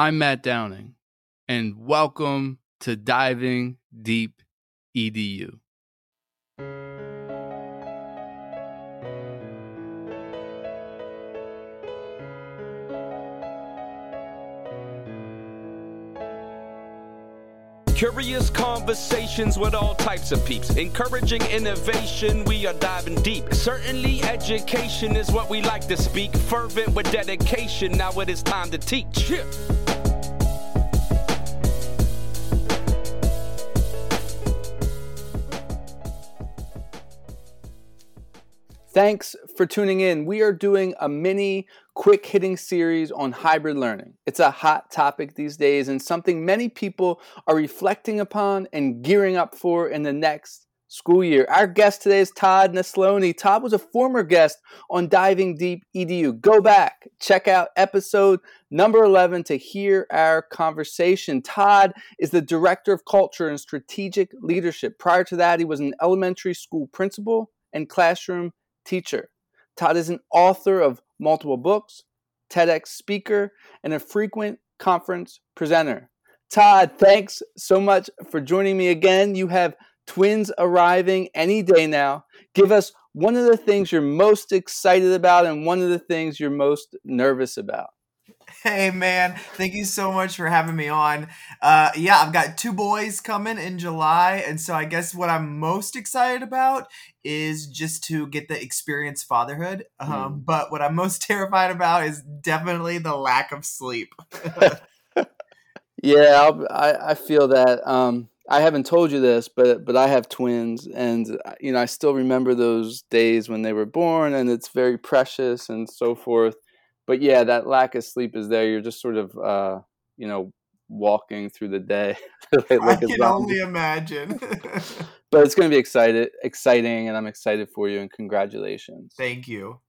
I'm Matt Downing, and welcome to Diving Deep EDU. Curious conversations with all types of peeps. Encouraging innovation, we are diving deep. Certainly, education is what we like to speak. Fervent with dedication, now it is time to teach. Yeah. Thanks for tuning in. We are doing a mini quick hitting series on hybrid learning. It's a hot topic these days and something many people are reflecting upon and gearing up for in the next school year. Our guest today is Todd Nesloney. Todd was a former guest on Diving Deep EDU. Go back, check out episode number 11 to hear our conversation. Todd is the Director of Culture and Strategic Leadership. Prior to that, he was an elementary school principal and classroom teacher. Todd is an author of multiple books, TEDx speaker, and a frequent conference presenter. Todd, thanks so much for joining me again. You have twins arriving any day now. Give us one of the things you're most excited about and one of the things you're most nervous about. Hey man, thank you so much for having me on. Uh, yeah, I've got two boys coming in July, and so I guess what I'm most excited about is just to get the experience fatherhood. Um, mm. But what I'm most terrified about is definitely the lack of sleep. yeah, I'll, i I feel that. Um, I haven't told you this, but but I have twins, and uh, you know I still remember those days when they were born, and it's very precious and so forth but yeah, that lack of sleep is there. You're just sort of, uh, you know, walking through the day. like I can only imagine. but it's going to be excited, exciting, and I'm excited for you. And congratulations. Thank you.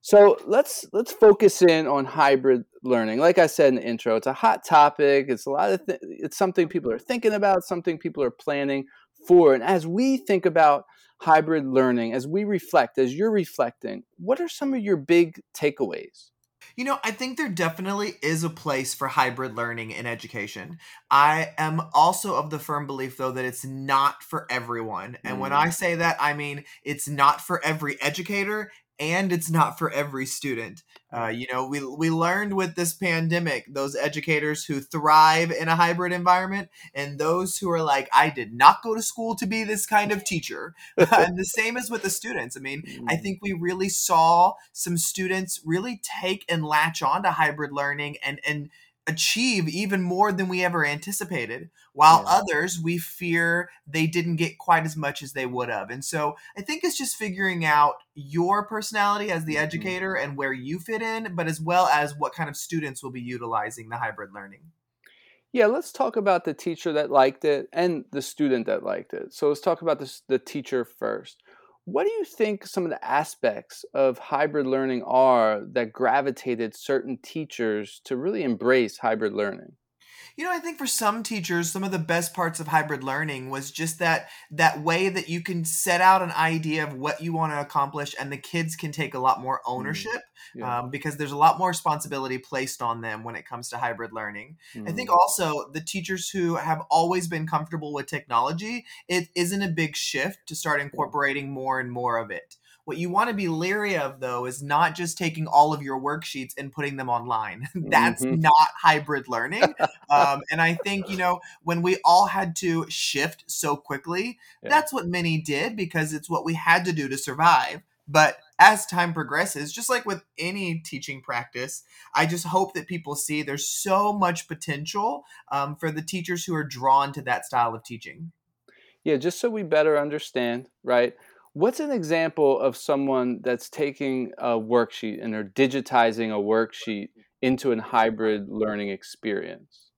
So let's let's focus in on hybrid learning. Like I said in the intro, it's a hot topic. It's a lot of th- it's something people are thinking about, something people are planning for. And as we think about hybrid learning, as we reflect, as you're reflecting, what are some of your big takeaways? You know, I think there definitely is a place for hybrid learning in education. I am also of the firm belief, though, that it's not for everyone. And mm. when I say that, I mean it's not for every educator and it's not for every student. Uh, you know, we we learned with this pandemic those educators who thrive in a hybrid environment and those who are like, I did not go to school to be this kind of teacher. and the same as with the students. I mean, I mm. think we really saw some students really take and latch on to hybrid learning and and achieve even more than we ever anticipated while yeah. others we fear they didn't get quite as much as they would have and so i think it's just figuring out your personality as the mm-hmm. educator and where you fit in but as well as what kind of students will be utilizing the hybrid learning yeah let's talk about the teacher that liked it and the student that liked it so let's talk about this, the teacher first what do you think some of the aspects of hybrid learning are that gravitated certain teachers to really embrace hybrid learning? You know, I think for some teachers, some of the best parts of hybrid learning was just that that way that you can set out an idea of what you want to accomplish, and the kids can take a lot more mm-hmm. ownership mm-hmm. yeah. um, because there's a lot more responsibility placed on them when it comes to hybrid learning. Mm-hmm. I think mm-hmm. also the teachers who have always been comfortable with technology, it isn't a big shift to start incorporating more and more of it. What you want to be leery of, though, is not just taking all of your worksheets and putting them online. That's mm-hmm. not hybrid learning. um, and I think, you know, when we all had to shift so quickly, yeah. that's what many did because it's what we had to do to survive. But as time progresses, just like with any teaching practice, I just hope that people see there's so much potential um, for the teachers who are drawn to that style of teaching. Yeah, just so we better understand, right? What's an example of someone that's taking a worksheet and they're digitizing a worksheet into a hybrid learning experience?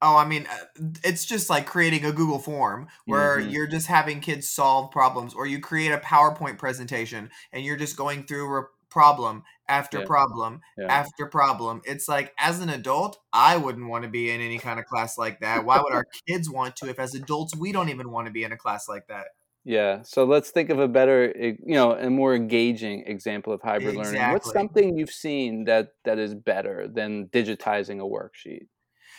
Oh, I mean, uh, it's just like creating a Google form where mm-hmm. you're just having kids solve problems, or you create a PowerPoint presentation and you're just going through problem after yeah. problem yeah. after problem. It's like, as an adult, I wouldn't want to be in any kind of class like that. Why would our kids want to if, as adults, we don't even want to be in a class like that? Yeah. So let's think of a better, you know, a more engaging example of hybrid exactly. learning. What's something you've seen that that is better than digitizing a worksheet?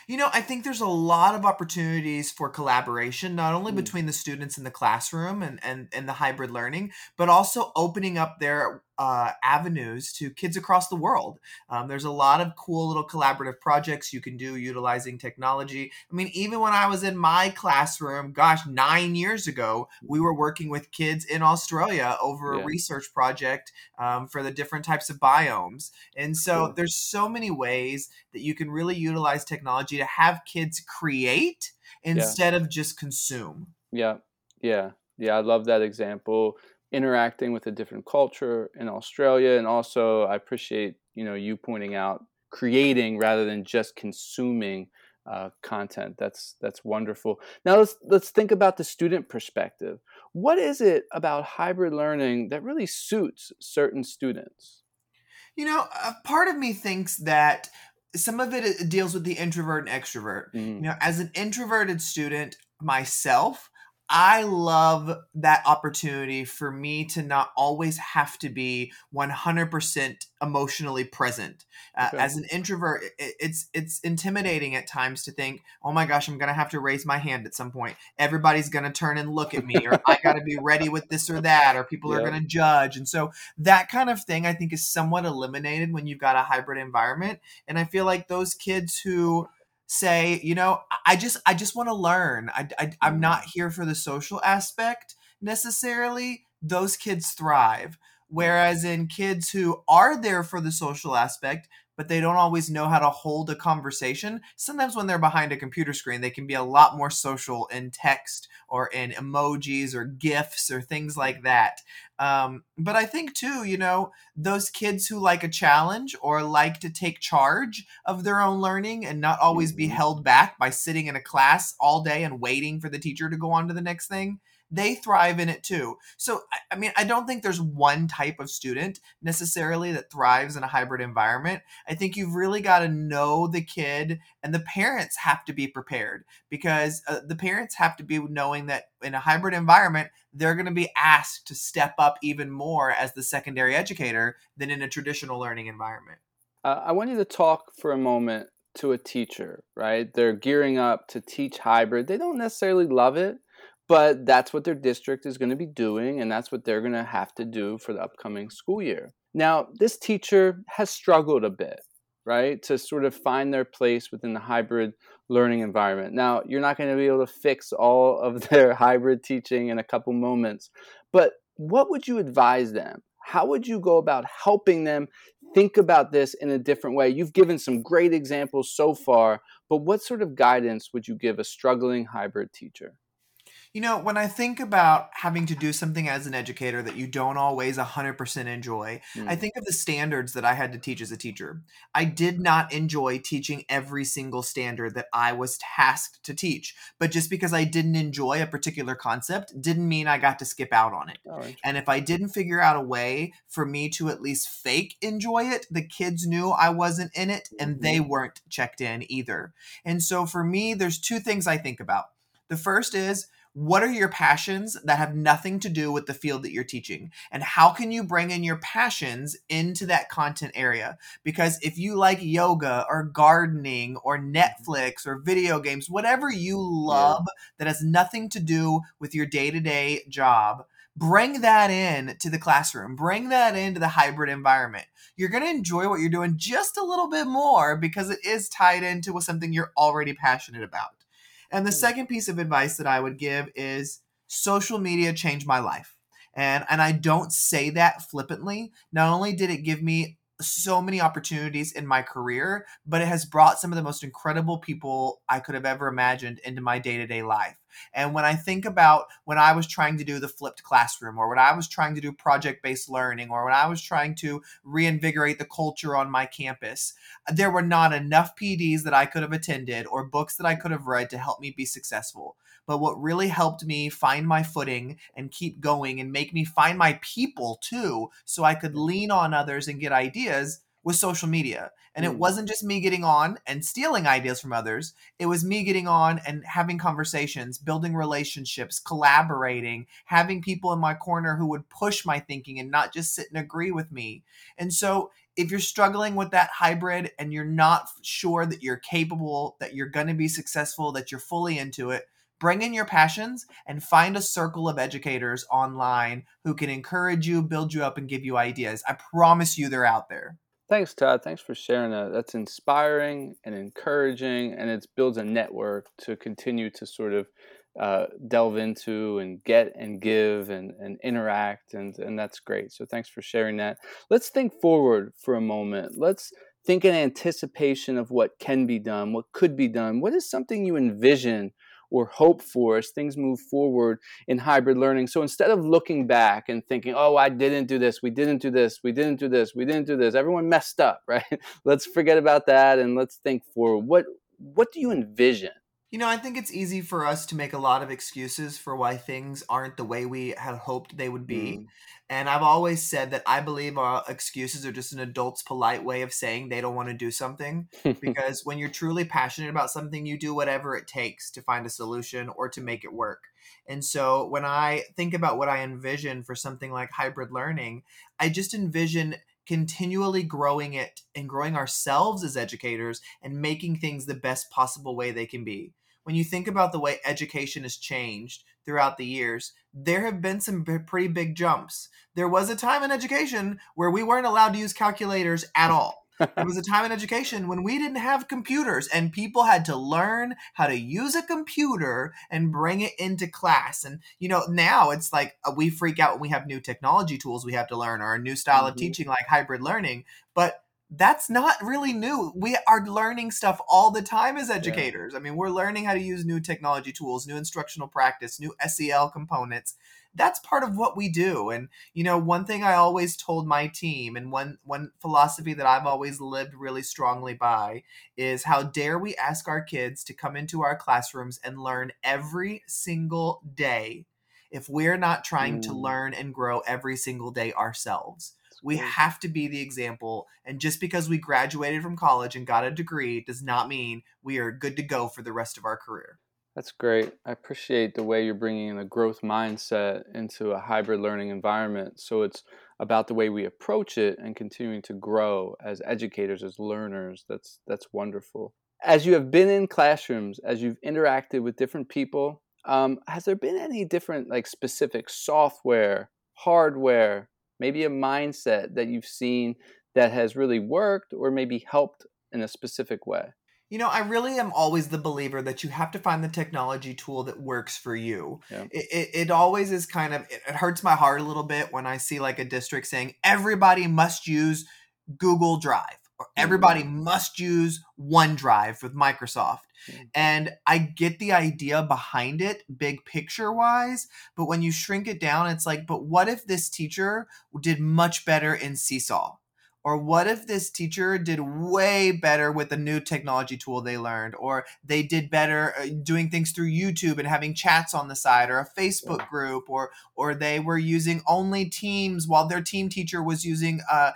You know, I think there's a lot of opportunities for collaboration, not only mm. between the students in the classroom and, and, and the hybrid learning, but also opening up their uh, avenues to kids across the world. Um, there's a lot of cool little collaborative projects you can do utilizing technology. I mean, even when I was in my classroom, gosh, nine years ago, we were working with kids in Australia over yeah. a research project um, for the different types of biomes. And so there's so many ways that you can really utilize technology to have kids create instead yeah. of just consume. Yeah, yeah, yeah. I love that example interacting with a different culture in Australia, and also I appreciate you know you pointing out creating rather than just consuming uh, content. That's that's wonderful. Now let's let's think about the student perspective. What is it about hybrid learning that really suits certain students? You know, a part of me thinks that some of it deals with the introvert and extrovert. Mm. You know, as an introverted student myself, I love that opportunity for me to not always have to be 100% emotionally present. Uh, okay. As an introvert, it, it's it's intimidating at times to think, "Oh my gosh, I'm going to have to raise my hand at some point. Everybody's going to turn and look at me or I got to be ready with this or that or people yep. are going to judge." And so that kind of thing I think is somewhat eliminated when you've got a hybrid environment, and I feel like those kids who say you know i just i just want to learn. I, I i'm not mm-hmm. here for the social aspect necessarily. Those kids thrive. Whereas in kids who are there for the social aspect but they don't always know how to hold a conversation. Sometimes when they're behind a computer screen, they can be a lot more social in text or in emojis or GIFs or things like that. Um, but I think too, you know, those kids who like a challenge or like to take charge of their own learning and not always be mm-hmm. held back by sitting in a class all day and waiting for the teacher to go on to the next thing they thrive in it too. So, I mean, I don't think there's one type of student necessarily that thrives in a hybrid environment. I think you've really got to know the kid, and the parents have to be prepared because uh, the parents have to be knowing that in a hybrid environment, they're going to be asked to step up even more as the secondary educator than in a traditional learning environment. Uh, I want you to talk for a moment to a teacher, right? They're gearing up to teach hybrid. They don't necessarily love it but that's what their district is going to be doing, and that's what they're going to have to do for the upcoming school year. Now, this teacher has struggled a bit, right, to sort of find their place within the hybrid learning environment. Now, you're not going to be able to fix all of their hybrid teaching in a couple moments, but what would you advise them? How would you go about helping them think about this in a different way? You've given some great examples so far, but what sort of guidance would you give a struggling hybrid teacher? You know, when I think about having to do something as an educator that you don't always 100% enjoy, mm. I think of the standards that I had to teach as a teacher. I did not enjoy teaching every single standard that I was tasked to teach, but just because I didn't enjoy a particular concept didn't mean I got to skip out on it. Oh, and if I didn't figure out a way for me to at least fake enjoy it, the kids knew I wasn't in it and mm-hmm. they weren't checked in either. And so for me, there's two things I think about. The first is, what are your passions that have nothing to do with the field that you're teaching? And how can you bring in your passions into that content area? Because if you like yoga or gardening or mm-hmm. netflix or video games whatever you love that has nothing to do with your day-to-day job bring that in to the classroom. Bring that into the hybrid environment. You're going to enjoy what you're doing just a little bit more because it is tied into something you're already passionate about and the hmm. second piece of advice that I would give is social media changed my life. And and I don't say that flippantly. Not only did it give me so many opportunities in my career, but it has brought some of the most incredible people I could have ever imagined into my day to day life. And when I think about when I was trying to do the flipped classroom, or when I was trying to do project based learning, or when I was trying to reinvigorate the culture on my campus, there were not enough PDs that I could have attended or books that I could have read to help me be successful. But what really helped me find my footing and keep going and make me find my people too, so I could lean on others and get ideas was social media. And Mm. it wasn't just me getting on and stealing ideas from others. It was me getting on and having conversations, building relationships, collaborating, having people in my corner who would push my thinking and not just sit and agree with me. And so if you're struggling with that hybrid and you're not sure that you're capable, that you're going to be successful, that you're fully into it, bring in your passions and find a circle of educators online who can encourage you, build you up, and give you ideas. I promise you they're out there. Thanks, Todd. Thanks for sharing that. That's inspiring and encouraging, and it builds a network to continue to sort of uh, delve into and get and give and, and interact, and, and that's great. So, thanks for sharing that. Let's think forward for a moment. Let's think in anticipation of what can be done, what could be done. What is something you envision or hope for as things move forward in hybrid learning. So instead of looking back and thinking, oh, I didn't do this, we didn't do this, we didn't do this, we didn't do this, everyone messed up, right? let's forget about that and let's think forward. What what do you envision? You know, I think it's easy for us to make a lot of excuses for why things aren't the way we had hoped they would be. Mm. And I've always said that I believe our excuses are just an adult's polite way of saying they don't want to do something. because when you're truly passionate about something, you do whatever it takes to find a solution or to make it work. And so when I think about what I envision for something like hybrid learning, I just envision continually growing it and growing ourselves as educators and making things the best possible way they can be. When you think about the way education has changed throughout the years, there have been some b- pretty big jumps. There was a time in education where we weren't allowed to use calculators at all there was a time in education when we didn't have computers and people had to learn how to use a computer and bring it into class and you know now it's like uh, we freak out when we have new technology tools we have to learn or a new style of Mhm. teaching like hybrid learning but that's not really new. We are learning stuff all the time as educators. I mean we're learning how to use new technology tools new instructional practice new sel components. That's part of what we do. And you know one thing i always told my team and one one philosophy that i've always lived really strongly by is how dare we ask our kids to come into our classrooms and learn every single day if we're not trying to Mm. learn and grow every single day ourselves we have to be the example and just because we graduated from college and got a degree does not mean we are good to go for the rest of our career That's great. I appreciate the way you're bringing in a growth mindset into a hybrid learning environment. So it's about the way we approach it and continuing to grow as educators, as learners. That's that's wonderful. As you have been in classrooms, as you've interacted with different people, um, has there been any different, like specific software, hardware, maybe a mindset that you've seen that has really worked or maybe helped in a specific way? You know, I really am always the believer that you have to find the technology tool that works for you. Yeah. It, it, it always is kind of, it, it hurts my heart a little bit when I see like a district saying everybody must use Google Drive or mm-hmm. everybody must use OneDrive with Microsoft. Mhm. And I get the idea behind it, big picture wise, but when you shrink it down, it's like, but what if this teacher did much better in Seesaw? Or what if this teacher did way better with the new technology tool they learned? Or they did better uh, doing things through YouTube and having chats on the side or a Facebook group or or they were using only Teams while their team teacher was using uh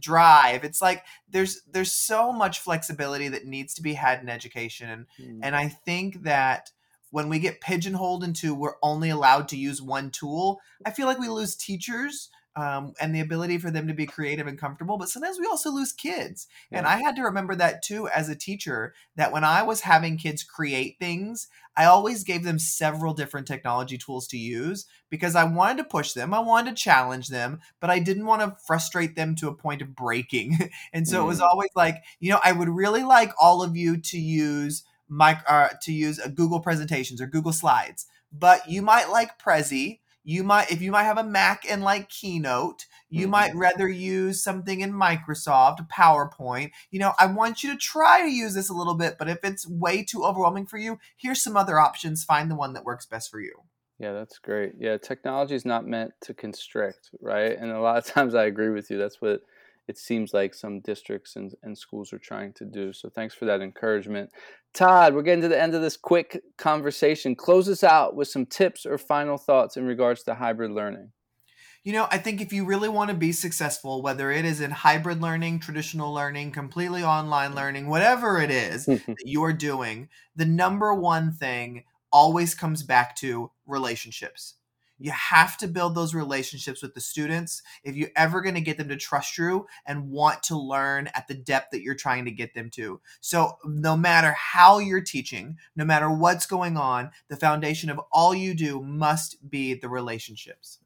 drive it's like there's there's so much flexibility that needs to be had in education and Mm. and I think that when we get pigeonholed into we're only allowed to use one tool, I feel like we lose teachers um, and the ability for them to be creative and comfortable. But sometimes we also lose kids. And I had to remember that too as a teacher that when I was having kids create things, I always gave them several different technology tools to use because I wanted to push them, I wanted to challenge them, but I didn't want to frustrate them to a point of breaking. and so it was Mm. always like, you know, I would really like all of you to use my uh, to use uh, Google presentations or Google Slides, but you might like Prezi. You might, if you might have a Mac and like Keynote, you Mhm. might rather use something in Microsoft, PowerPoint. You know, I want you to try to use this a little bit, but if it's way too overwhelming for you, here's some other options. Find the one that works best for you. Yeah, that's great. Yeah, technology is not meant to constrict, right? And a lot of times I agree with you. That's what it seems like some districts and, and schools are trying to do. So thanks for that encouragement. Todd, we're getting to the end of this quick conversation. Close us out with some tips or final thoughts in regards to hybrid learning. You know, I think if you really want to be successful, whether it is in hybrid learning, traditional learning, completely online learning, whatever it is that you are doing, the number one thing always comes back to relationships. You have to build those relationships with the students if you're ever going to get them to trust you and want to learn at the depth that you're trying to get them to. So, no matter how you're teaching, no matter what's going on, the foundation of all you do must be the relationships.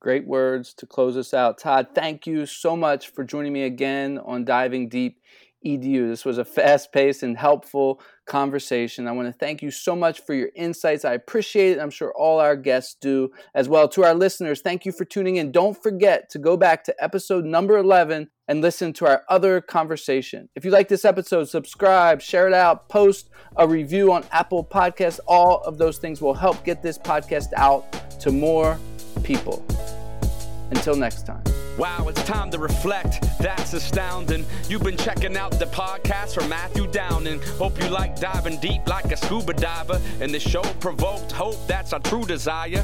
Great words to close us out. Todd, thank you so much for joining me again on Diving Deep edu. This was a fast paced and helpful conversation. I want to thank you so much for your insights. I appreciate it. I'm sure all our guests do as well. To our listeners, thank you for tuning in. Don't forget to go back to episode number 11 and listen to our other conversation. If you like this episode, subscribe, share it out, post a review on Apple Podcasts. All of those things will help get this podcast out to more people. Until next time. Wow, it's time to reflect. That's astounding. You've been checking out the podcast from Matthew Downing. Hope you like diving deep like a scuba diver. And the show provoked hope. That's our true desire.